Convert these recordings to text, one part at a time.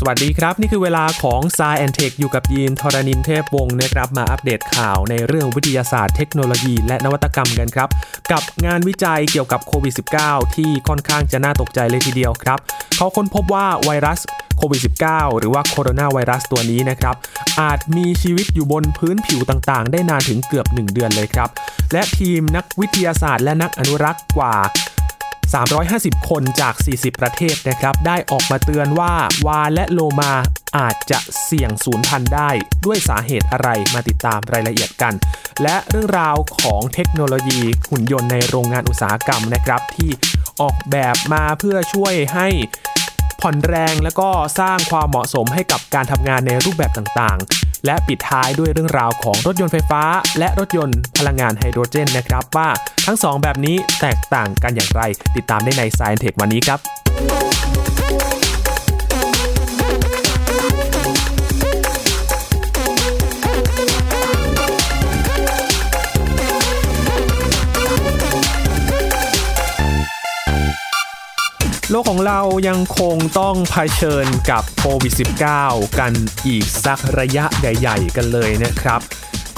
สวัสดีครับ นี่คือเวลาของ s ายแอนเทคอยู่กับยีนทรณินเทพวงศ์นะครับ มาอัปเดตข่าวในเรื่องวิทยาศาสตร์เทคโนโลยีและนวัตกรรมกันครับ กับงานวิจัยเกี่ยวกับโควิด -19 ที่ค่อนข้างจะน่าตกใจเลยทีเดียวครับ เขาค้นพบว่าไวรัสโควิด -19 หรือว่าโคโรนาไวรัสตัวนี้นะครับ อาจมีชีวิตอยู่บนพื้นผิวต่างๆ ได้นานถึงเกือบ 1 เดือนเลยครับ และทีมนักวิทยาศาสตร์และนักอนุรักษ์กว่า 350 คนจาก 40 ประเทศนะครับ ได้ออกมาเตือนว่าวาและโลมาอาจจะเสี่ยงสูญพันธุ์ได้ ด้วยสาเหตุอะไรมาติดตามรายละเอียดกัน และเรื่องราวของเทคโนโลยีหุ่นยนต์ในโรงงานอุตสาหกรรมนะครับ ที่ออกแบบมาเพื่อช่วยให้ ผ่อนแรงและก็สร้างความเหมาะสมให้กับการทำงานในรูปแบบต่างๆ และปิดท้ายด้วยเรื่องราวของรถยนต์ไฟฟ้า และรถยนต์พลังงานไฮโดรเจนนะครับ ว่าทั้ง 2 แบบนี้แตกต่างกันอย่างไร ติดตามได้ใน Science Tech วันนี้ครับ โลกของเรายังคงต้องเผชิญกับโควิด -19 กันอีกสักระยะใหญ่ๆ กันเลยนะครับ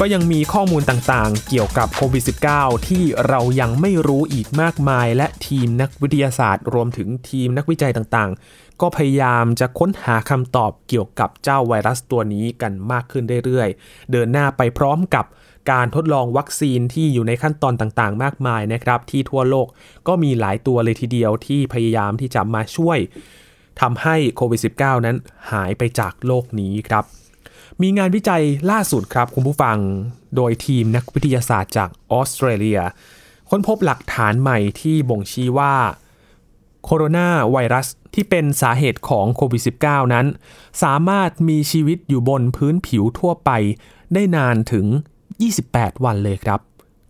ก็ยังมีข้อมูลต่างๆ เกี่ยวกับโควิด -19 ที่เรายังไม่รู้อีกมากมาย และทีมนักวิทยาศาสตร์ รวมถึงทีมนักวิจัยต่างๆ ก็พยายามจะค้นหาคำตอบเกี่ยวกับเจ้าไวรัสตัวนี้กันมากขึ้นเรื่อยๆ เดินหน้าไปพร้อมกับ การทดลองวัคซีนที่อยู่ในขั้นตอนต่างๆ มากมายนะครับ ที่ทั่วโลกก็มีหลายตัวเลยทีเดียวที่พยายามที่จะมาช่วยทำให้โควิด -19 นั้นหายไปจากโลกนี้ครับ มีงานวิจัยล่าสุดครับคุณผู้ฟังโดยทีมนักวิทยาศาสตร์จากออสเตรเลีย ค้นพบหลักฐานใหม่ที่บ่งชี้ว่าโคโรนาไวรัสที่เป็นสาเหตุของโควิด -19 นั้น สามารถมีชีวิตอยู่บนพื้นผิวทั่วไปได้นานถึง 28 วันเลยครับ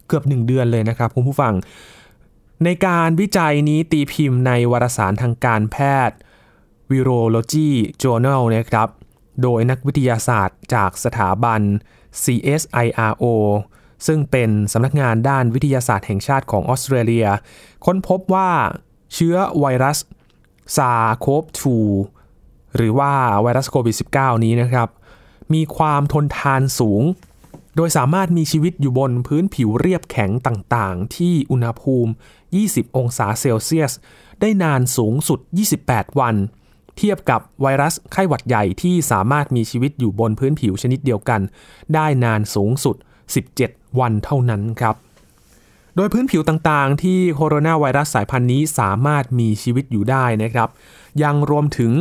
เกือบ 1 เดือนเลยนะครับคุณผู้ฟัง ในการวิจัยนี้ตีพิมพ์ในวารสารทางการแพทย์ Virology Journal นะครับ โดยนักวิทยาศาสตร์จากสถาบัน CSIRO ซึ่งเป็นสำนักงานด้านวิทยาศาสตร์แห่งชาติของออสเตรเลีย ค้นพบว่าเชื้อไวรัสซาโค v 2หรือว่าไวรัสโควิด -19 นี้นะครับ มีความทนทานสูง โดยสามารถมีชีวิตอยู่บนพื้นผิวเรียบแข็งต่างๆ ที่อุณหภูมิ 20 องศาเซลเซียส ได้นานสูงสุด 28 วัน เทียบกับไวรัสไข้หวัดใหญ่ที่สามารถมีชีวิตอยู่บนพื้นผิวชนิดเดียวกัน ได้นานสูงสุด 17 วันเท่านั้นครับ โดยพื้นผิวต่างๆ ที่โคโรนาไวรัสสายพันธุ์นี้สามารถมีชีวิตอยู่ได้นะครับ ยังรวมถึง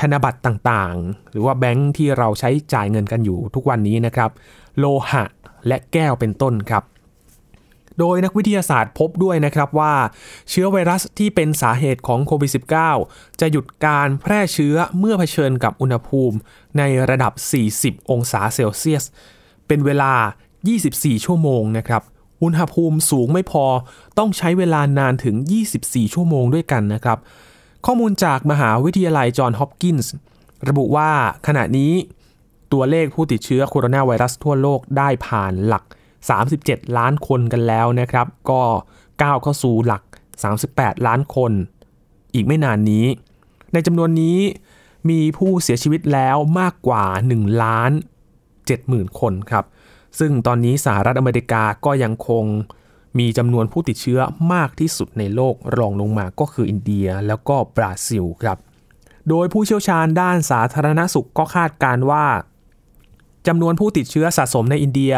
ธนบัตรต่างๆ หรือว่าแบงค์ที่เราใช้จ่ายเงินกันอยู่ทุกวันนี้นะครับ โลหะ และแก้วเป็นต้นครับ โดยนักวิทยาศาสตร์พบด้วยนะครับว่า เชื้อไวรัสที่เป็นสาเหตุของโควิด -19 จะหยุดการแพร่เชื้อเมื่อเผชิญกับอุณหภูมิในระดับ 40 องศาเซลเซียส เป็นเวลา 24 ชั่วโมงนะครับอุณหภูมิสูงไม่พอต้องใช้เวลานานถึง 24 ชั่วโมงด้วยกันนะครับ ข้อมูลจากมหาวิทยาลัยจอห์นฮอปกินส์ระบุว่าขณะนี้ ตัวเลขผู้ติดเชื้อโคโรนาไวรัสทั่วโลกได้ผ่านหลัก 37 ล้านคนกันแล้วนะครับ ก็ก้าวเข้าสู่หลัก 38 ล้านคน อีกไม่นานนี้ ในจำนวนนี้มีผู้เสียชีวิตแล้วมากกว่า1ล้าน70,000 คนครับ ซึ่งตอนนี้สหรัฐอเมริกาก็ยังคงมีจำนวนผู้ติดเชื้อมากที่สุดในโลกรองลงมาก็คืออินเดียแล้วก็บราซิลครับ โดยผู้เชี่ยวชาญด้านสาธารณสุขก็คาดการว่า จำนวนผู้ติดเชื้อสะสมในอินเดีย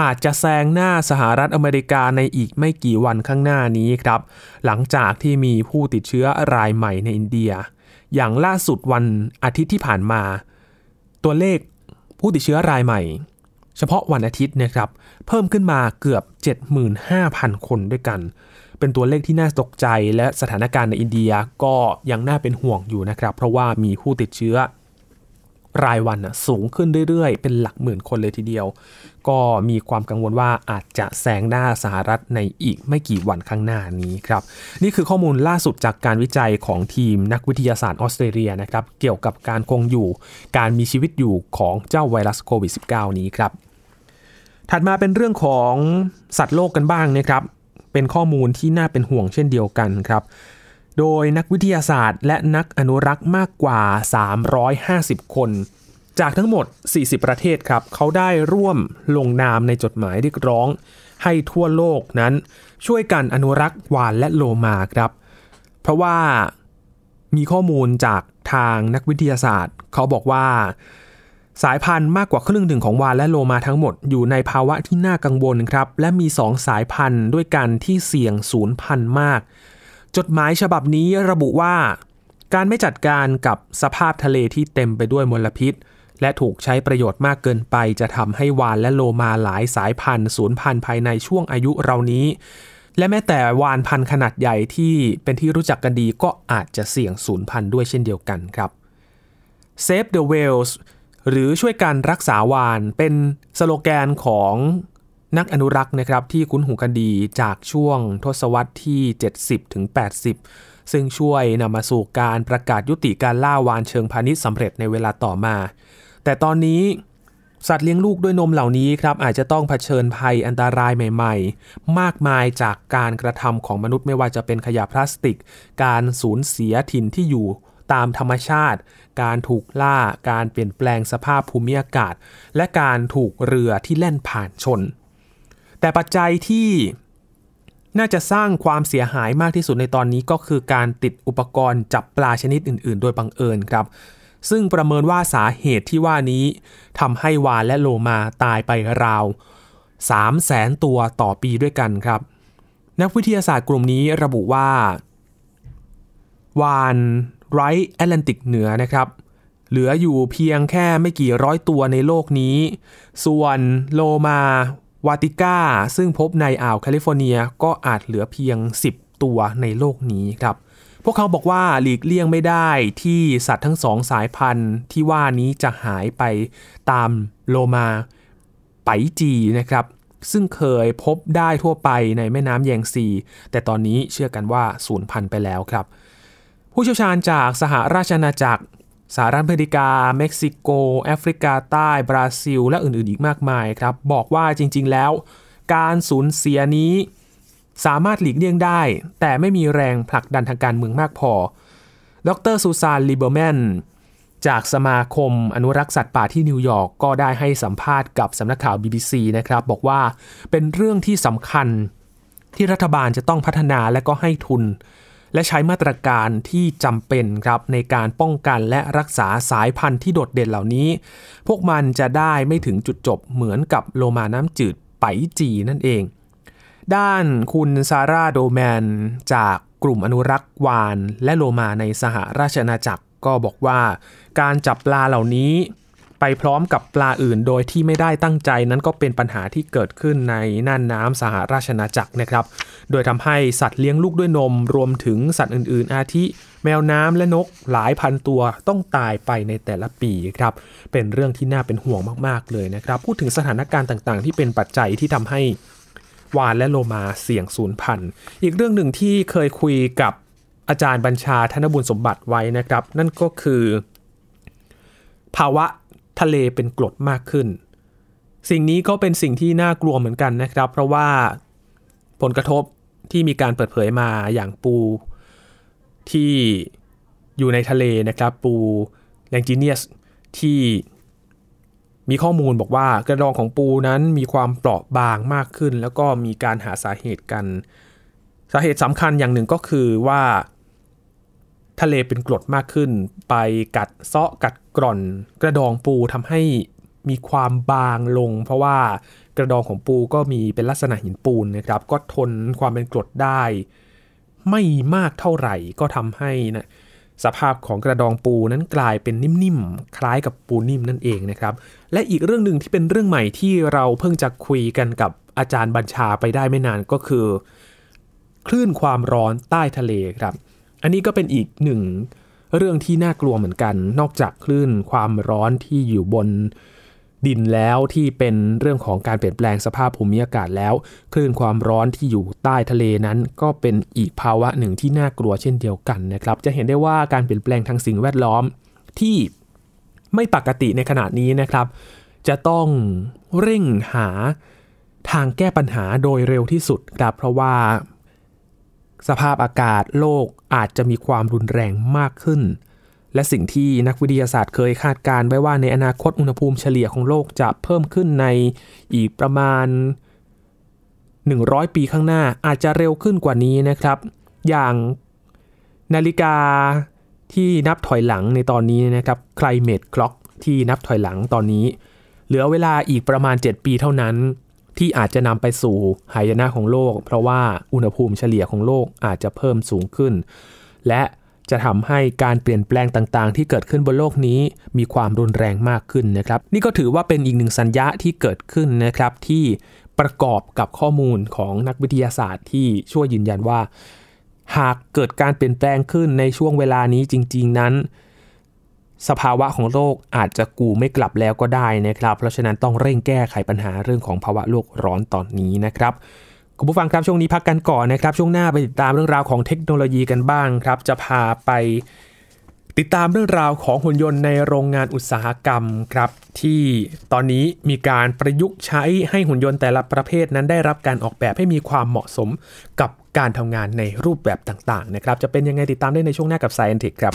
อาจจะแซงหน้าสหรัฐอเมริกาในอีกไม่กี่วันข้างหน้านี้ครับ หลังจากที่มีผู้ติดเชื้อรายใหม่ในอินเดีย อย่างล่าสุดวันอาทิตย์ที่ผ่านมา ตัวเลขผู้ติดเชื้อรายใหม่ เฉพาะวันอาทิตย์นะครับ เพิ่มขึ้นมาเกือบ 75,000 คนด้วยกัน เป็นตัวเลขที่น่าตกใจและสถานการณ์ในอินเดียก็ยังน่าเป็นห่วงอยู่นะครับ เพราะว่ามีผู้ติดเชื้อ รายวันสูงขึ้นเรื่อยๆ เป็นหลักหมื่นคนเลยทีเดียว ก็มีความกังวลว่าอาจจะแซงหน้าสหรัฐในอีกไม่กี่วันข้างหน้านี้ครับ นี่คือข้อมูลล่าสุดจากการวิจัยของทีมนักวิทยาศาสตร์ออสเตรเลียนะครับเกี่ยวกับการคงอยู่การมีชีวิตอยู่ของเจ้าไวรัสโควิด -19 นี้ครับ ถัดมาเป็นเรื่องของสัตว์โลกกันบ้างนะครับเป็นข้อมูลที่น่าเป็นห่วงเช่นเดียวกันครับ โดยนักวิทยาศาสตร์ และนักอนุรักษ์มากกว่า 350 คน จากทั้งหมด 40 ประเทศครับ เขาได้ร่วมลงนามในจดหมายเรียกร้อง ให้ทั่วโลกนั้น ช่วยกันอนุรักษ์วานและโลมาครับ เพราะว่ามีข้อมูลจากทางนักวิทยาศาสตร์ เขาบอกว่า สายพันธุ์มากกว่าครึ่งหนึ่งของวานและโลมาทั้งหมดอยู่ในภาวะที่น่ากังวลครับ และมีสองสายพันธุ์ด้วยกันที่เสี่ยงสูญพันธุ์มาก จดหมายฉบับนี้ระบุว่า การไม่จัดการกับสภาพทะเลที่เต็มไปด้วยมลพิษ และถูกใช้ประโยชน์มากเกินไป จะทำให้วานและโลมาหลายสายพันธุ์สูญพันธุ์ภายในช่วงอายุเรานี้ และแม้แต่วานพันธุ์ขนาดใหญ่ที่เป็นที่รู้จักกันดีก็อาจจะเสี่ยงสูญพันธุ์ด้วยเช่นเดียวกันครับ Save the Whales หรือช่วยการรักษาวานเป็นสโลแกนของ นักอนุรักษ์นะครับที่คุ้นหูกันดีจากช่วงทศวรรษที่ 70ถึง80 ซึ่งช่วยนำมาสู่การประกาศยุติการล่าวานเชิงพาณิชย์สำเร็จในเวลาต่อมา แต่ตอนนี้สัตว์เลี้ยงลูกด้วยนมเหล่านี้ครับอาจจะต้องเผชิญภัยอันตรายใหม่ ๆ มากมายจากการกระทำของมนุษย์ไม่ว่าจะเป็นขยะพลาสติก การสูญเสียถิ่นที่อยู่ตามธรรมชาติ การถูกล่า การเปลี่ยนแปลงสภาพภูมิอากาศ และการถูกเรือที่แล่นผ่านชน แต่ปัจจัยที่น่าจะสร้างความเสียหายมากที่สุดในตอนนี้ก็คือการติดอุปกรณ์จับปลาชนิดอื่น ๆ โดยบังเอิญครับ ซึ่งประเมินว่าสาเหตุที่ว่านี้ทำให้วานและโลมาตายไปราว3 0 0แสนตัวต่อปีด้วยกันครับ นักวิทยาศาสตร์กลุ่มนี้ระบุว่า วาฬไรท์แอตแลนติกเหนือนะครับ เหลืออยู่เพียงแค่ไม่กี่ร้อยตัวในโลกนี้ ส่วนโลมาว วาติก้าซึ่งพบในอ่าวแคลิฟอร์เนียก็อาจเหลือเพียง 10 ตัวในโลกนี้ครับพวกเขาบอกว่าหลีกเลี่ยงไม่ได้ที่สัตว์ทั้งสองสายพันธุ์ที่ว่านี้จะหายไปตามโลมาไป๋จี้นะครับซึ่งเคยพบได้ทั่วไปในแม่น้ำแยงซี แต่ตอนนี้เชื่อกันว่าสูญพันธุ์ไปแล้วครับ ผู้เชี่ยวชาญจากสหราชอาณาจักร สหรัฐอเมริกา เม็กซิโก แอฟริกาใต้ บราซิล และอื่นๆ อีกมากมายครับ บอกว่าจริง ๆ แล้ว การสูญเสียนี้สามารถหลีกเลี่ยงได้ แต่ไม่มีแรงผลักดันทางการเมืองมากพอ ดรซูซานลิเบอร์แมนจากสมาคมอนุรักษ์สัตว์ป่าที่นิวยอร์กก็ได้ให้สัมภาษณ์กับสำนักข่าว BBC นะครับ บอกว่าเป็นเรื่องที่สำคัญที่รัฐบาลจะต้องพัฒนาและก็ให้ทุน และใช้มาตรการที่จำเป็นครับในการป้องกันและรักษาสายพันธุ์ที่โดดเด่นเหล่านี้ พวกมันจะได้ไม่ถึงจุดจบเหมือนกับโลมาน้ำจืดไปจีนั่นเอง ด้านคุณซาร่าโดแมน จากกลุ่มอนุรักษ์วาน และโลมาในสหราชอาณาจักรก็บอกว่า การจับปลาเหล่านี้ ไปพร้อมกับปลาอื่นโดยที่ไม่ได้ตั้งใจนั้นก็เป็นปัญหาที่เกิดขึ้นในน่านน้ำสหราชอาณาจักรนะครับ โดยทำให้สัตว์เลี้ยงลูกด้วยนม รวมถึงสัตว์อื่น ๆ อาทิ แมวน้ำและนกหลายพันตัวต้องตายไปในแต่ละปีครับ เป็นเรื่องที่น่าเป็นห่วงมาก ๆ เลยนะครับ พูดถึงสถานการณ์ต่าง ๆ ที่เป็นปัจจัยที่ทำให้วานและโลมาเสี่ยงสูญพันธุ์ อีกเรื่องหนึ่งที่เคยคุยกับอาจารย์บัญชาธนบุญสมบัติไว้นะครับ นั่นก็คือ ภาวะ ทะเลเป็นกรดมากขึ้น สิ่งนี้ก็เป็นสิ่งที่น่ากลัวเหมือนกันนะครับ เพราะว่าผลกระทบที่มีการเปิดเผยมาอย่างปูที่อยู่ในทะเลนะครับ ปูแลงจีเนียสที่มีข้อมูลบอกว่ากระดองของปูนั้นมีความเปราะบางมากขึ้น แล้วก็มีการหาสาเหตุกัน สาเหตุสำคัญอย่างหนึ่งก็คือว่า ทะเลเป็นกรดมากขึ้น ไปกัดเซาะกัด กร่อนกระดองปูทำให้มีความบางลง เพราะว่ากระดองของปูก็มีเป็นลักษณะหินปูนนะครับ ก็ทนความเป็นกรดได้ ไม่มากเท่าไหร่ก็ทำให้นะสภาพของกระดองปูนั้นกลายเป็นนิ่มๆ คล้ายกับปูนิ่มนั่นเองนะครับ และอีกเรื่องหนึ่งที่เป็นเรื่องใหม่ที่เราเพิ่งจะคุยกันกับอาจารย์บัญชาไปได้ไม่นานก็คือ คลื่นความร้อนใต้ทะเลครับ อันนี้ก็เป็นอีกหนึ่ง เรื่องที่น่ากลัวเหมือนกัน นอกจากคลื่นความร้อนที่อยู่บนดินแล้วที่เป็นเรื่องของการเปลี่ยนแปลงสภาพภูมิอากาศแล้ว คลื่นความร้อนที่อยู่ใต้ทะเลนั้น ก็เป็นอีกภาวะหนึ่งที่น่ากลัวเช่นเดียวกันนะครับ จะเห็นได้ว่าการเปลี่ยนแปลงทางสิ่งแวดล้อมที่ไม่ปกติในขณะนี้นะครับ จะต้องเร่งหาทางแก้ปัญหาโดยเร็วที่สุดครับเพราะว่า สภาพอากาศโลกอาจจะมีความรุนแรงมากขึ้น และสิ่งที่นักวิทยาศาสตร์เคยคาดการไว้ว่าในอนาคตอุณหภูมิเฉลี่ยของโลกจะเพิ่มขึ้นในอีกประมาณ 100 ปีข้างหน้าอาจจะเร็วขึ้นกว่านี้นะครับ อย่างนาฬิกาที่นับถอยหลังในตอนนี้นะครับ climate clock ที่นับถอยหลังตอนนี้ เหลือเวลาอีกประมาณ 7 ปีเท่านั้น ที่อาจจะนำไปสู่หายนะของโลก เพราะว่าอุณหภูมิเฉลี่ยของโลกอาจจะเพิ่มสูงขึ้น และจะทำให้การเปลี่ยนแปลงต่างๆ ที่เกิดขึ้นบนโลกนี้มีความรุนแรงมากขึ้นนะครับ นี่ก็ถือว่าเป็นอีกหนึ่งสัญญาที่เกิดขึ้นนะครับ ที่ประกอบกับข้อมูลของนักวิทยาศาสตร์ที่ช่วยยืนยันว่า หากเกิดการเปลี่ยนแปลงขึ้นในช่วงเวลานี้จริง ๆ นั้น สภาวะของโลกอาจจะกูไม่กลับแล้วก็ได้นะครับ เพราะฉะนั้นต้องเร่งแก้ไขปัญหาเรื่องของภาวะโลกร้อนตอนนี้นะครับคุณผู้ฟังครับช่วงนี้พักกันก่อนนะครับ ช่วงหน้าไปติดตามเรื่องราวของเทคโนโลยีกันบ้างครับ จะพาไปติดตามเรื่องราวของหุ่นยนต์ในโรงงานอุตสาหกรรมครับ ที่ตอนนี้มีการประยุกต์ใช้ให้หุ่นยนต์แต่ละประเภทนั้นได้รับการออกแบบให้มีความเหมาะสมกับการทำงานในรูปแบบต่างๆนะครับจะเป็นยังไงติดตามได้ในช่วงหน้ากับ Science Tech ครับ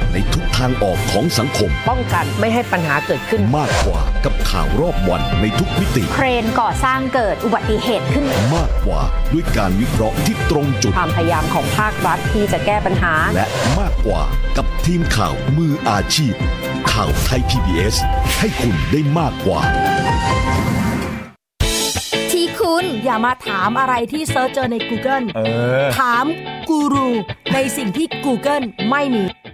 ในทุกทางออกของสังคม ป้องกันไม่ให้ปัญหาเกิดขึ้น มากกว่ากับข่าวรอบวันในทุกมิติ เครนก่อสร้างเกิดอุบัติเหตุขึ้น มากกว่าด้วยการวิเคราะห์ที่ตรงจุด ความพยายามของภาครัฐที่จะแก้ปัญหา และมากกว่ากับทีมข่าวมืออาชีพ ข่าว Thai PBS ให้คุณได้มากกว่าที่คุณอย่ามาถามอะไรที่ search เจอใน Google เออถามกูรูในสิ่งที่ Google ไม่มี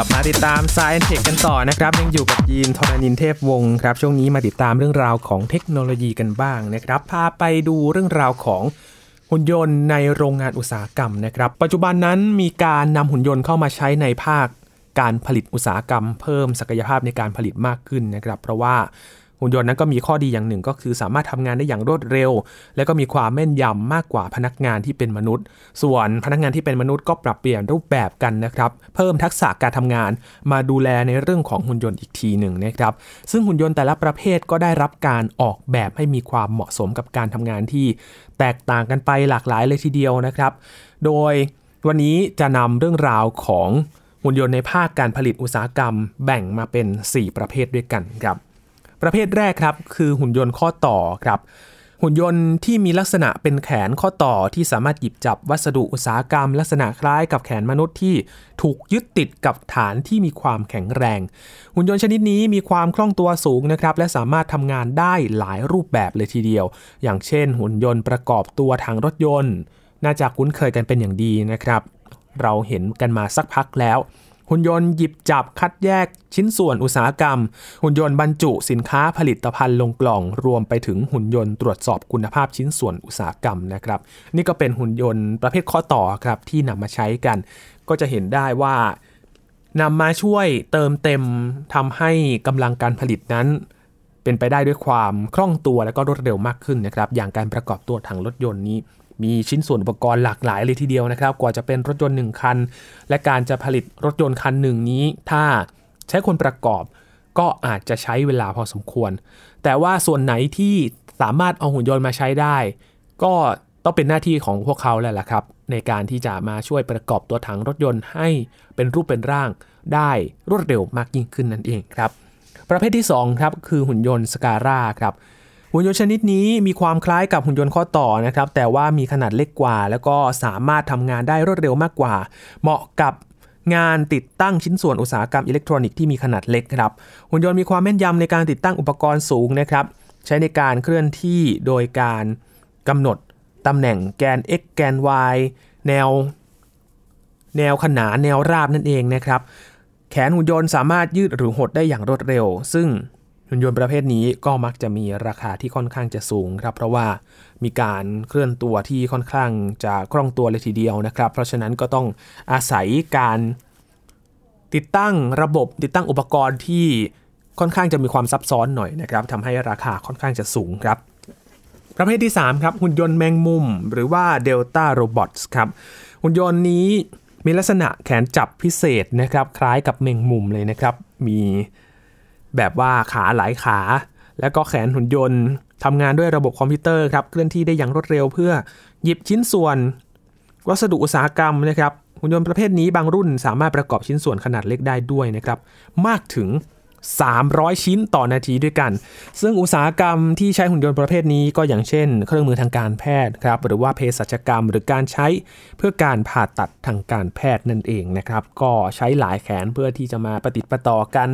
กลับมาติดตาม Science Tech กันต่อนะครับ ยังอยู่กับยีนทรณินเทพวงศ์ครับ ช่วงนี้มาติดตามเรื่องราวของเทคโนโลยีกันบ้างนะครับ พาไปดูเรื่องราวของหุ่นยนต์ในโรงงานอุตสาหกรรมนะครับ ปัจจุบันนั้นมีการนำหุ่นยนต์เข้ามาใช้ในภาคการผลิตอุตสาหกรรม เพิ่มศักยภาพในการผลิตมากขึ้นนะครับ เพราะว่า หุ่นยนต์นั้นก็มีข้อดีอย่างหนึ่งก็คือสามารถทำงานได้อย่างรวดเร็ว และก็มีความแม่นยำมากกว่าพนักงานที่เป็นมนุษย์ ส่วนพนักงานที่เป็นมนุษย์ก็ปรับเปลี่ยนรูปแบบกันนะครับ เพิ่มทักษะการทำงานมาดูแลในเรื่องของหุ่นยนต์อีกทีหนึ่งนะครับ ซึ่งหุ่นยนต์แต่ละประเภทก็ได้รับการออกแบบให้มีความเหมาะสมกับการทำงานที่แตกต่างกันไปหลากหลายเลยทีเดียวนะครับ โดยวันนี้จะนำเรื่องราวของหุ่นยนต์ในภาคการผลิตอุตสาหกรรมแบ่งมาเป็น 4 ประเภทด้วยกันครับ ประเภทแรกครับคือหุ่นยนต์ข้อต่อครับหุ่นยนต์ที่มีลักษณะเป็นแขนข้อต่อที่สามารถหยิบจับวัสดุอุตสาหกรรม ลักษณะคล้ายกับแขนมนุษย์ที่ถูกยึดติดกับฐานที่มีความแข็งแรง หุ่นยนต์ชนิดนี้มีความคล่องตัวสูงนะครับและสามารถทำงานได้หลายรูปแบบเลยทีเดียว อย่างเช่น หุ่นยนต์ประกอบตัวทางรถยนต์ น่าจะคุ้นเคยกันเป็นอย่างดีนะครับ เราเห็นกันมาสักพักแล้ว หุ่นยนต์หยิบจับคัดแยกชิ้นส่วนอุตสาหกรรม หุ่นยนต์บรรจุสินค้าผลิตภัณฑ์ลงกล่อง รวมไปถึงหุ่นยนต์ตรวจสอบคุณภาพชิ้นส่วนอุตสาหกรรมนะครับ นี่ก็เป็นหุ่นยนต์ประเภทข้อต่อครับที่นำมาใช้กัน ก็จะเห็นได้ว่านำมาช่วยเติมเต็มทำให้กำลังการผลิตนั้นเป็นไปได้ด้วยความคล่องตัวและก็รวดเร็วมากขึ้นนะครับ อย่างการประกอบตัวถังรถยนต์นี้ มีชิ้นส่วนอุปกรณ์หลากหลายเลยทีเดียวนะครับ กว่าจะเป็นรถยนต์หนึ่งคัน และการจะผลิตรถยนต์คันหนึ่งนี้ ถ้าใช้คนประกอบก็อาจจะใช้เวลาพอสมควร แต่ว่าส่วนไหนที่สามารถเอาหุ่นยนต์มาใช้ได้ ก็ต้องเป็นหน้าที่ของพวกเขาแล้วล่ะครับ ในการที่จะมาช่วยประกอบตัวถังรถยนต์ให้เป็นรูปเป็นร่างได้รวดเร็วมากยิ่งขึ้นนั่นเองครับ ประเภทที่2ครับคือหุ่นยนต์สการ่าครับ หุ่นยนต์ชนิดนี้มีความคล้ายกับหุ่นยนต์ข้อต่อนะครับแต่ว่ามีขนาดเล็กกว่า แล้วก็สามารถทำงานได้รวดเร็วมากกว่า เหมาะกับงานติดตั้งชิ้นส่วนอุตสาหกรรมอิเล็กทรอนิกส์ที่มีขนาดเล็กครับหุ่นยนต์มีความแม่นยำในการติดตั้งอุปกรณ์สูงนะครับใช้ในการเคลื่อนที่โดยการกำหนดตำแหน่งแกน x แกน y แนว แนวขนานแนวราบนั่นเองนะครับ แขนหุ่นยนต์สามารถยืดหรือหดได้อย่างรวดเร็ว ซึ่ง หุ่นยนต์ประเภทนี้ก็มักจะมีราคาที่ค่อนข้างจะสูงครับ เพราะว่ามีการเคลื่อนตัวที่ค่อนข้างจะคล่องตัวเลยทีเดียวนะครับ เพราะฉะนั้นก็ต้องอาศัยการติดตั้งระบบติดตั้งอุปกรณ์ที่ค่อนข้างจะมีความซับซ้อนหน่อยนะครับทำให้ราคาค่อนข้างจะสูงครับ ประเภทที่ 3 ครับ หุ่นยนต์แมงมุม หรือว่า Delta Robots ครับหุ่นยนต์นี้มีลักษณะแขนจับพิเศษนะครับ คล้ายกับแมงมุมเลยนะครับ มี แบบว่าขาหลายขา และก็แขนหุ่นยนต์ทำงานด้วยระบบคอมพิวเตอร์ครับเคลื่อนที่ได้อย่างรวดเร็วเพื่อหยิบชิ้นส่วน วัสดุอุตสาหกรรมนะครับหุ่นยนต์ประเภทนี้บางรุ่นสามารถประกอบชิ้นส่วนขนาดเล็กได้ด้วยนะครับ มากถึง 300 ชิ้นต่อนาทีด้วยกัน ซึ่งอุตสาหกรรมที่ใช้หุ่นยนต์ประเภทนี้ก็อย่างเช่น เครื่องมือทางการแพทย์ครับหรือว่าเภสัชกรรม หรือการใช้เพื่อการผ่าตัดทางการแพทย์นั่นเองนะครับก็ใช้หลายแขนเพื่อที่จะมาประติดประต่อกัน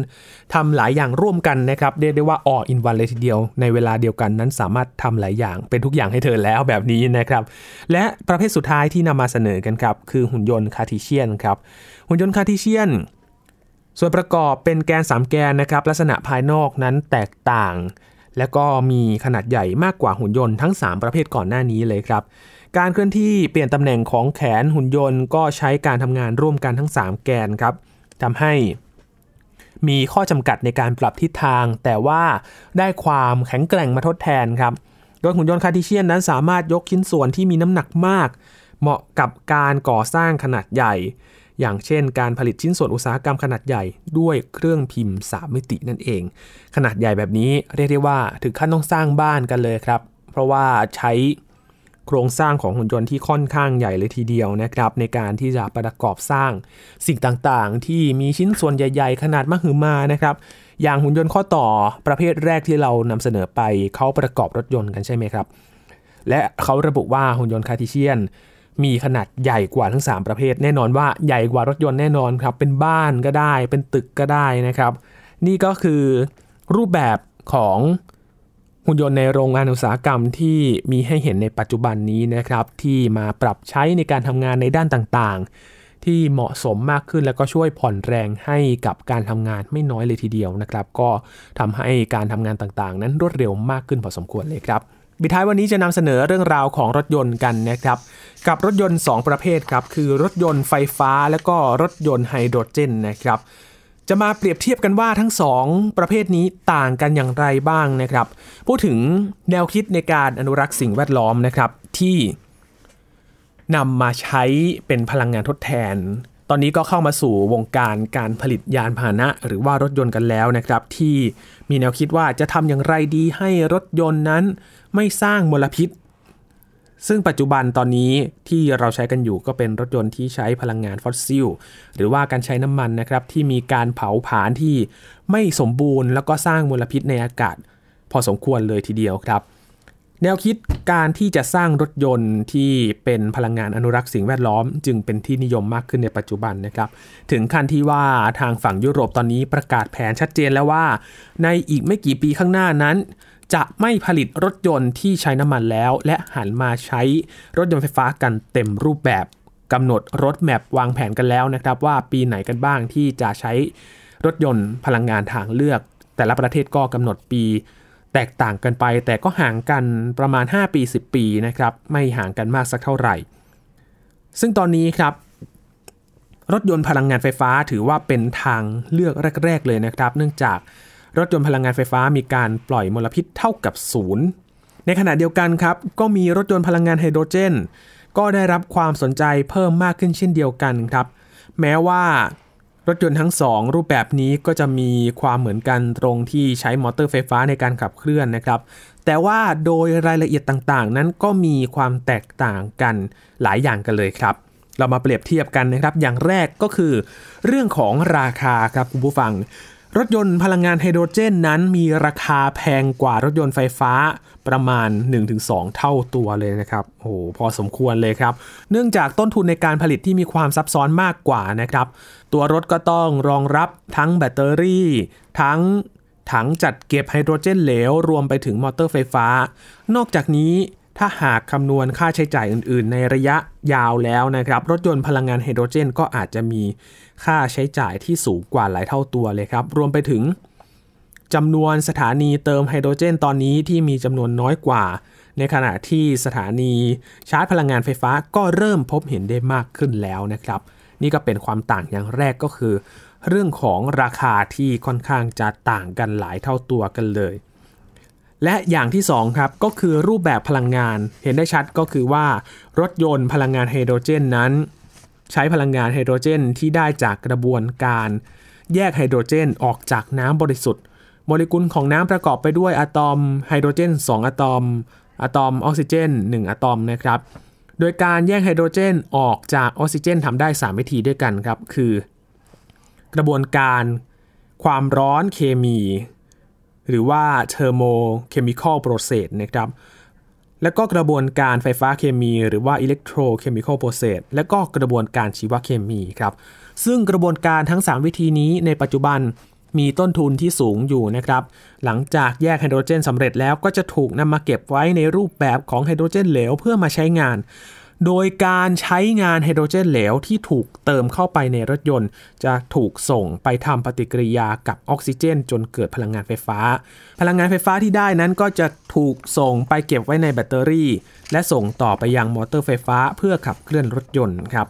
ทำหลายอย่างร่วมกันนะครับเรียกได้ว่า all in one เลยทีเดียว ในเวลาเดียวกันนั้นสามารถทำหลายอย่างเป็นทุกอย่างให้เธอแล้วแบบนี้นะครับและประเภทสุดท้ายที่นำมาเสนอกันครับคือหุ่นยนต์ Cartesian ครับหุ่นยนต์ Cartesian ส่วนประกอบเป็นแกน 3 แกนนะครับลักษณะภายนอกนั้นแตกต่าง และก็มีขนาดใหญ่มากกว่าหุ่นยนต์ทั้ง 3 ประเภทก่อนหน้านี้เลยครับ การเคลื่อนที่เปลี่ยนตำแหน่งของแขนหุ่นยนต์ ก็ใช้การทำงานร่วมกันทั้ง 3 แกนครับทำให้มีข้อจำกัดในการปรับทิศทาง แต่ว่าได้ความแข็งแกร่งมาทดแทนครับโดยหุ่นยนต์ Cartesian นั้นสามารถยกชิ้นส่วนที่มีน้ำหนักมาก เหมาะกับการก่อสร้างขนาดใหญ่ อย่างเช่น การผลิตชิ้นส่วนอุตสาหกรรมขนาดใหญ่ด้วยเครื่องพิมพ์ 3 มิตินั่นเอง ขนาดใหญ่แบบนี้เรียกได้ว่าถึงขั้นต้องสร้างบ้านกันเลยครับ เพราะว่าใช้โครงสร้างของหุ่นยนต์ที่ค่อนข้างใหญ่เลยทีเดียวนะครับ ในการที่จะประกอบสร้างสิ่งต่างๆ ที่มีชิ้นส่วนใหญ่ ๆ ขนาดมหึมานะครับ อย่างหุ่นยนต์ข้อต่อประเภทแรกที่เรานำเสนอไปเขาประกอบรถยนต์กันใช่ไหมครับ และเขาระบุว่าหุ่นยนต์ Cartesian มีขนาดใหญ่กว่าทั้ง 3 ประเภท แน่นอนว่าใหญ่กว่ารถยนต์แน่นอนครับเป็นบ้านก็ได้ เป็นตึกก็ได้นะครับ นี่ก็คือรูปแบบของหุ่นยนต์ในโรงงานอุตสาหกรรมที่มีให้เห็นในปัจจุบันนี้นะครับ ที่มาปรับใช้ในการทำงานในด้านต่างๆ ที่เหมาะสมมากขึ้นแล้วก็ช่วยผ่อนแรงให้กับการทำงานไม่น้อยเลยทีเดียวนะครับ ก็ทำให้การทำงานต่างๆ นั้นรวดเร็วมากขึ้นพอสมควรเลยครับ บิท้ายวันนี้จะนำเสนอเรื่องราวของรถยนต์กันนะครับ กับรถยนต์ 2 ประเภทครับ คือรถยนต์ไฟฟ้าและก็รถยนต์ไฮโดรเจนนะครับ จะมาเปรียบเทียบกันว่าทั้ง 2 ประเภทนี้ต่างกันอย่างไรบ้างนะครับ พูดถึงแนวคิดในการอนุรักษ์สิ่งแวดล้อมนะครับที่นำมาใช้เป็นพลังงานทดแทน ตอนนี้ก็เข้ามาสู่วงการการผลิตยานพาหนะ หรือว่ารถยนต์กันแล้วนะครับ ที่มีแนวคิดว่าจะทำอย่างไรดีให้รถยนต์นั้น ไม่สร้างมลพิษ ซึ่งปัจจุบันตอนนี้ที่เราใช้กันอยู่ก็เป็นรถยนต์ที่ใช้พลังงานฟอสซิล หรือว่าการใช้น้ำมันนะครับ ที่มีการเผาผลาญที่ไม่สมบูรณ์ แล้วก็สร้างมลพิษในอากาศ พอสมควรเลยทีเดียวครับ แนวคิดการที่จะสร้างรถยนต์ที่เป็นพลังงานอนุรักษ์สิ่งแวดล้อม จึงเป็นที่นิยมมากขึ้นในปัจจุบันนะครับ ถึงขั้นที่ว่าทางฝั่งยุโรปตอนนี้ประกาศแผนชัดเจนแล้วว่า ในอีกไม่กี่ปีข้างหน้านั้น จะไม่ผลิตรถยนต์ที่ใช้น้ำมันแล้ว และหันมาใช้รถยนต์ไฟฟ้ากันเต็มรูปแบบกำหนดรถแมพวางแผนกันแล้วนะครับ ว่าปีไหนกันบ้างที่จะใช้รถยนต์พลังงานทางเลือก แต่ละประเทศก็กำหนดปีแตกต่างกันไป แต่ก็ห่างกันประมาณ 5 ปี 10 ปีนะครับ ไม่ห่างกันมากสักเท่าไหร่ ซึ่งตอนนี้ครับ รถยนต์พลังงานไฟฟ้าถือว่าเป็นทางเลือกแรก ๆ เลยนะครับ เนื่องจาก รถยนต์พลังงานไฟฟ้ามีการปล่อยมลพิษเท่ากับศูนย์ในขณะเดียวกันครับ ก็มีรถยนต์พลังงานไฮโดรเจน ก็ได้รับความสนใจเพิ่มมากขึ้นเช่นเดียวกันครับ แม้ว่ารถยนต์ทั้งสองรูปแบบนี้ก็จะมีความเหมือนกันตรงที่ใช้มอเตอร์ไฟฟ้าในการขับเคลื่อนนะครับ แต่ว่าโดยรายละเอียดต่างๆ นั้นก็มีความแตกต่างกันหลายอย่างกันเลยครับ เรามาเปรียบเทียบกันนะครับ อย่างแรกก็คือ เรื่องของราคาครับคุณผู้ฟัง รถยนต์พลังงานไฮโดรเจนนั้นมีราคาแพงกว่ารถยนต์ไฟฟ้าประมาณ 1-2 เท่าตัวเลยนะครับโอ้โหพอสมควรเลยครับ เนื่องจากต้นทุนในการผลิตที่มีความซับซ้อนมากกว่านะครับ ตัวรถก็ต้องรองรับทั้งแบตเตอรี่ ทั้งถังจัดเก็บไฮโดรเจนเหลว รวมไปถึงมอเตอร์ไฟฟ้า นอกจากนี้ถ้าหากคำนวณค่าใช้จ่ายอื่น ๆ ในระยะยาวแล้วนะครับ รถยนต์พลังงานไฮโดรเจนก็อาจจะมี ค่าใช้จ่ายที่สูงกว่าหลายเท่าตัวเลยครับ รวมไปถึงจำนวนสถานีเติมไฮโดรเจนตอนนี้ที่มีจำนวนน้อยกว่า ในขณะที่สถานีชาร์จพลังงานไฟฟ้าก็เริ่มพบเห็นได้มากขึ้นแล้วนะครับ นี่ก็เป็นความต่างอย่างแรกก็คือ เรื่องของราคาที่ค่อนข้างจะต่างกันหลายเท่าตัวกันเลย และอย่างที่2ครับก็คือรูปแบบพลังงานเห็นได้ชัดก็คือว่า รถยนต์พลังงานไฮโดรเจนนั้น ใช้พลังงานไฮโดรเจนที่ได้จากกระบวนการแยกไฮโดรเจนออกจากน้ำบริสุทธิ์ โมเลกุลของน้ำประกอบไปด้วยอะตอมไฮโดรเจน 2 อะตอม อะตอมออกซิเจน 1 อะตอมนะครับ โดยการแยกไฮโดรเจนออกจากออกซิเจนทำได้ 3 วิธีด้วยกันครับ คือ กระบวนการความร้อนเคมี หรือว่า thermochemical process นะครับ แล้วก็กระบวนการไฟฟ้าเคมีหรือว่า electrochemical process และก็กระบวนการชีวเคมีครับ ซึ่งกระบวนการทั้ง 3 วิธีนี้ในปัจจุบันมีต้นทุนที่สูงอยู่นะครับ หลังจากแยกไฮโดรเจนสำเร็จแล้วก็จะถูกนำมาเก็บไว้ในรูปแบบของไฮโดรเจนเหลวเพื่อมาใช้งาน โดยการใช้งานไฮโดรเจนเหลวที่ถูกเติมเข้าไปในรถยนต์ จะถูกส่งไปทำปฏิกิริยากับออกซิเจน จนเกิดพลังงานไฟฟ้า พลังงานไฟฟ้าที่ได้นั้นก็จะถูกส่งไปเก็บไว้ในแบตเตอรี่ และส่งต่อไปยังมอเตอร์ไฟฟ้าเพื่อขับเคลื่อนรถยนต์ครับ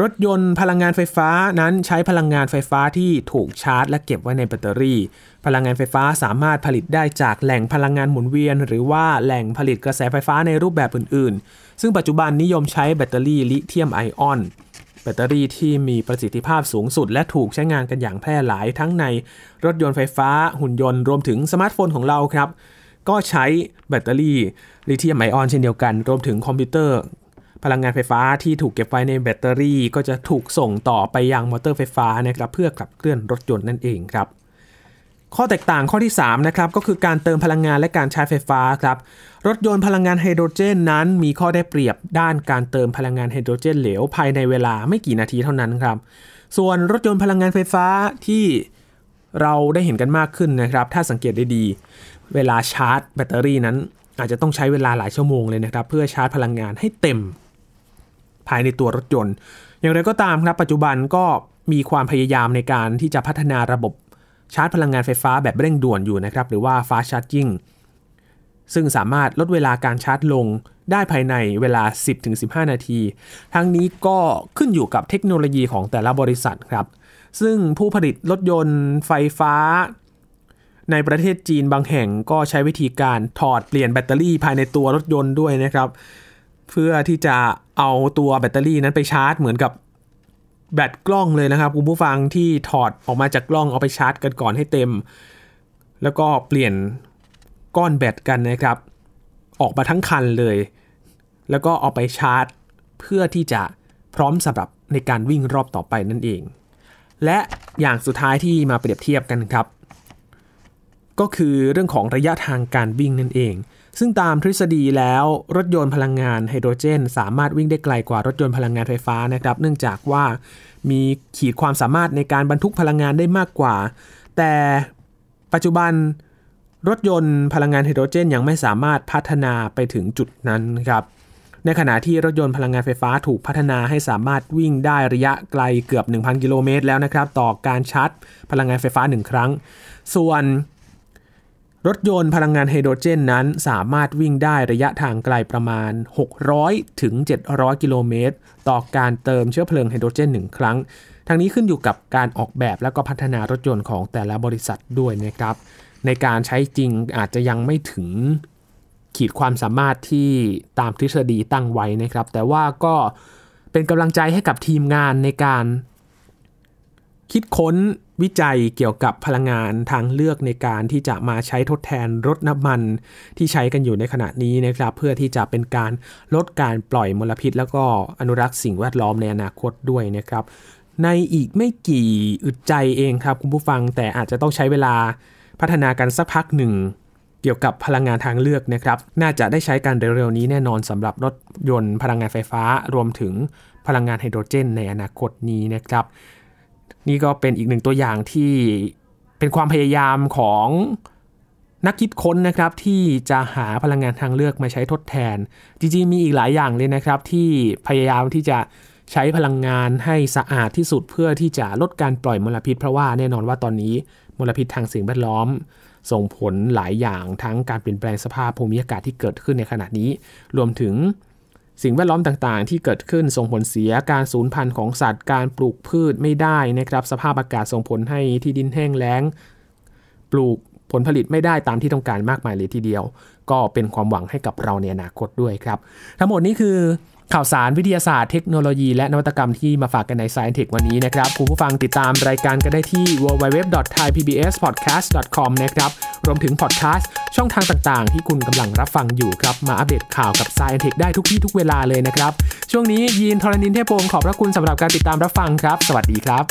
รถยนต์พลังงานไฟฟ้านั้นใช้พลังงานไฟฟ้าที่ถูกชาร์จ และเก็บไว้ในแบตเตอรี่ พลังงานไฟฟ้าสามารถผลิตได้จากแหล่งพลังงานหมุนเวียน หรือว่าแหล่งผลิตกระแสไฟฟ้าในรูปแบบอื่นๆ ซึ่งปัจจุบันนิยมใช้แบตเตอรี่ลิเธียมไอออน แบตเตอรี่ที่มีประสิทธิภาพสูงสุด และถูกใช้งานกันอย่างแพร่หลายทั้งในรถยนต์ไฟฟ้า หุ่นยนต์รวมถึงสมาร์ทโฟนของเราครับ ก็ใช้แบตเตอรี่ลิเธียมไอออนเช่นเดียวกัน รวมถึงคอมพิวเตอร์ พลังงานไฟฟ้าที่ถูกเก็บไว้ในแบตเตอรี่ ก็จะถูกส่งต่อไปยังมอเตอร์ไฟฟ้านะครับเพื่อขับเคลื่อนรถยนต์นั่นเองครับ ข้อแตกต่างข้อที่3นะครับก็คือการเติมพลังงานและการใช้ไฟฟ้าครับรถยนต์พลังงานไฮโดรเจนนั้น มีข้อได้เปรียบด้านการเติมพลังงานไฮโดรเจนเหลวภายในเวลาไม่กี่นาทีเท่านั้นครับส่วนรถยนต์พลังงานไฟฟ้าที่เราได้เห็นกันมากขึ้นนะครับ ถ้าสังเกตได้ดี เวลาชาร์จ แบตเตอรี่นั้น อาจจะต้องใช้เวลาหลายชั่วโมงเลยนะครับ เพื่อชาร์จพลังงานให้เต็ม ภายในตัวรถยนต์ อย่างไรก็ตามครับ ปัจจุบันก็มีความพยายามในการที่จะพัฒนาระบบ ชาร์จพลังงานไฟฟ้าแบบเร่งด่วนอยู่นะครับหรือว่า fast charging ซึ่งสามารถลดเวลาการชาร์จลงได้ภายในเวลา 10-15 นาที ทั้งนี้ก็ขึ้นอยู่กับเทคโนโลยีของแต่ละบริษัทครับ ซึ่งผู้ผลิตรถยนต์ไฟฟ้า ในประเทศจีนบางแห่งก็ใช้วิธีการถอดเปลี่ยนแบตเตอรี่ภายในตัวรถยนต์ด้วยนะครับ เพื่อที่จะเอาตัวแบตเตอรี่นั้นไปชาร์จเหมือนกับ แบตกล้องเลยนะครับคุณผู้ฟังที่ถอดออกมาจากกล้องเอาไปชาร์จกันก่อนให้เต็ม แล้วก็เปลี่ยนก้อนแบตกันนะครับ ออกมาทั้งคันเลย แล้วก็เอาไปชาร์จ เพื่อที่จะพร้อมสำหรับในการวิ่งรอบต่อไปนั่นเอง และอย่างสุดท้ายที่มาเปรียบเทียบกันครับ ก็คือเรื่องของระยะทางการวิ่งนั่นเอง ซึ่งตามทฤษฎีแล้วรถยนต์พลังงานไฮโดรเจน สามารถวิ่งได้ไกลกว่ารถยนต์พลังงานไฟฟ้านะครับ เนื่องจากว่ามีขีดความสามารถในการบรรทุกพลังงานได้มากกว่า แต่ปัจจุบันรถยนต์พลังงานไฮโดรเจน ยังไม่สามารถพัฒนาไปถึงจุดนั้นครับในขณะที่รถยนต์พลังงานไฟฟ้าถูกพัฒนาให้สามารถวิ่งได้ระยะไกลเกือบ 1,000 กิโลเมตรแล้วนะครับ ต่อการชาร์จพลังงานไฟฟ้า 1 ครั้ง ส่วน รถยนต์พลังงานไฮโดรเจนนั้นสามารถวิ่งได้ระยะทางไกลประมาณ 600 ถึง 700 กิโลเมตร ต่อการเติมเชื้อเพลิงไฮโดรเจน1ครั้ง ทางนี้ขึ้นอยู่กับการออกแบบและก็พัฒนารถยนต์ของแต่ละบริษัทด้วยนะครับ ในการใช้จริงอาจจะยังไม่ถึงขีดความสามารถที่ตามทฤษฎีตั้งไว้นะครับ แต่ว่าก็เป็นกำลังใจให้กับทีมงานในการ คิดค้นวิจัยเกี่ยวกับพลังงานทางเลือกในการที่จะมาใช้ทดแทนรถน้ำมันที่ใช้กันอยู่ในขณะนี้นะครับ เพื่อที่จะเป็นการลดการปล่อยมลพิษ แล้วก็อนุรักษ์สิ่งแวดล้อมในอนาคตด้วยนะครับ ในอีกไม่กี่อึดใจเองครับคุณผู้ฟังแต่อาจจะต้องใช้เวลาพัฒนากันสักพักหนึ่งเกี่ยวกับพลังงานทางเลือกนะครับ น่าจะได้ใช้กันเร็วๆนี้แน่นอนสำหรับรถยนต์พลังงานไฟฟ้ารวมถึงพลังงานไฮโดรเจนในอนาคตนี้นะครับ นี่ก็เป็นอีกหนึ่งตัวอย่างที่เป็นความพยายามของนักคิดค้นนะครับที่จะหาพลังงานทางเลือกมาใช้ทดแทน จริงๆมีอีกหลายอย่างเลยนะครับ ที่พยายามที่จะใช้พลังงานให้สะอาดที่สุดเพื่อที่จะลดการปล่อยมลพิษ เพราะว่าแน่นอนว่าตอนนี้มลพิษทางสิ่งแวดล้อม ส่งผลหลายอย่างทั้งการเปลี่ยนแปลงสภาพภูมิอากาศที่เกิดขึ้นในขณะนี้ รวมถึง สิ่งแวดล้อมต่างๆ ที่เกิดขึ้นส่งผลเสียการสูญพันธุ์ของสัตว์การปลูกพืชไม่ได้นะครับ สภาพอากาศส่งผลให้ที่ดินแห้งแล้ง ปลูกผลผลิตไม่ได้ตามที่ต้องการมากมายเลยทีเดียว ก็เป็นความหวังให้กับเราในอนาคตด้วยครับ ทั้งหมดนี้คือ ข่าวสารวิทยาศาสตร์เทคโนโลยี และนวัตกรรมที่มาฝากกันใน Science Tech วันนี้นะครับ คุณผู้ฟังติดตามรายการกันได้ที่ www.thaipbspodcast.com นะครับ รวมถึงพอดแคสต์ช่องทางต่างๆ ที่คุณกำลังรับฟังอยู่ครับ มาอัปเดตข่าวกับ Science Tech ได้ทุกที่ทุกเวลาเลยนะครับ ช่วงนี้ยีนทรณินเทพวงศ์ขอบพระคุณสำหรับการติดตามรับฟังครับ สวัสดีครับ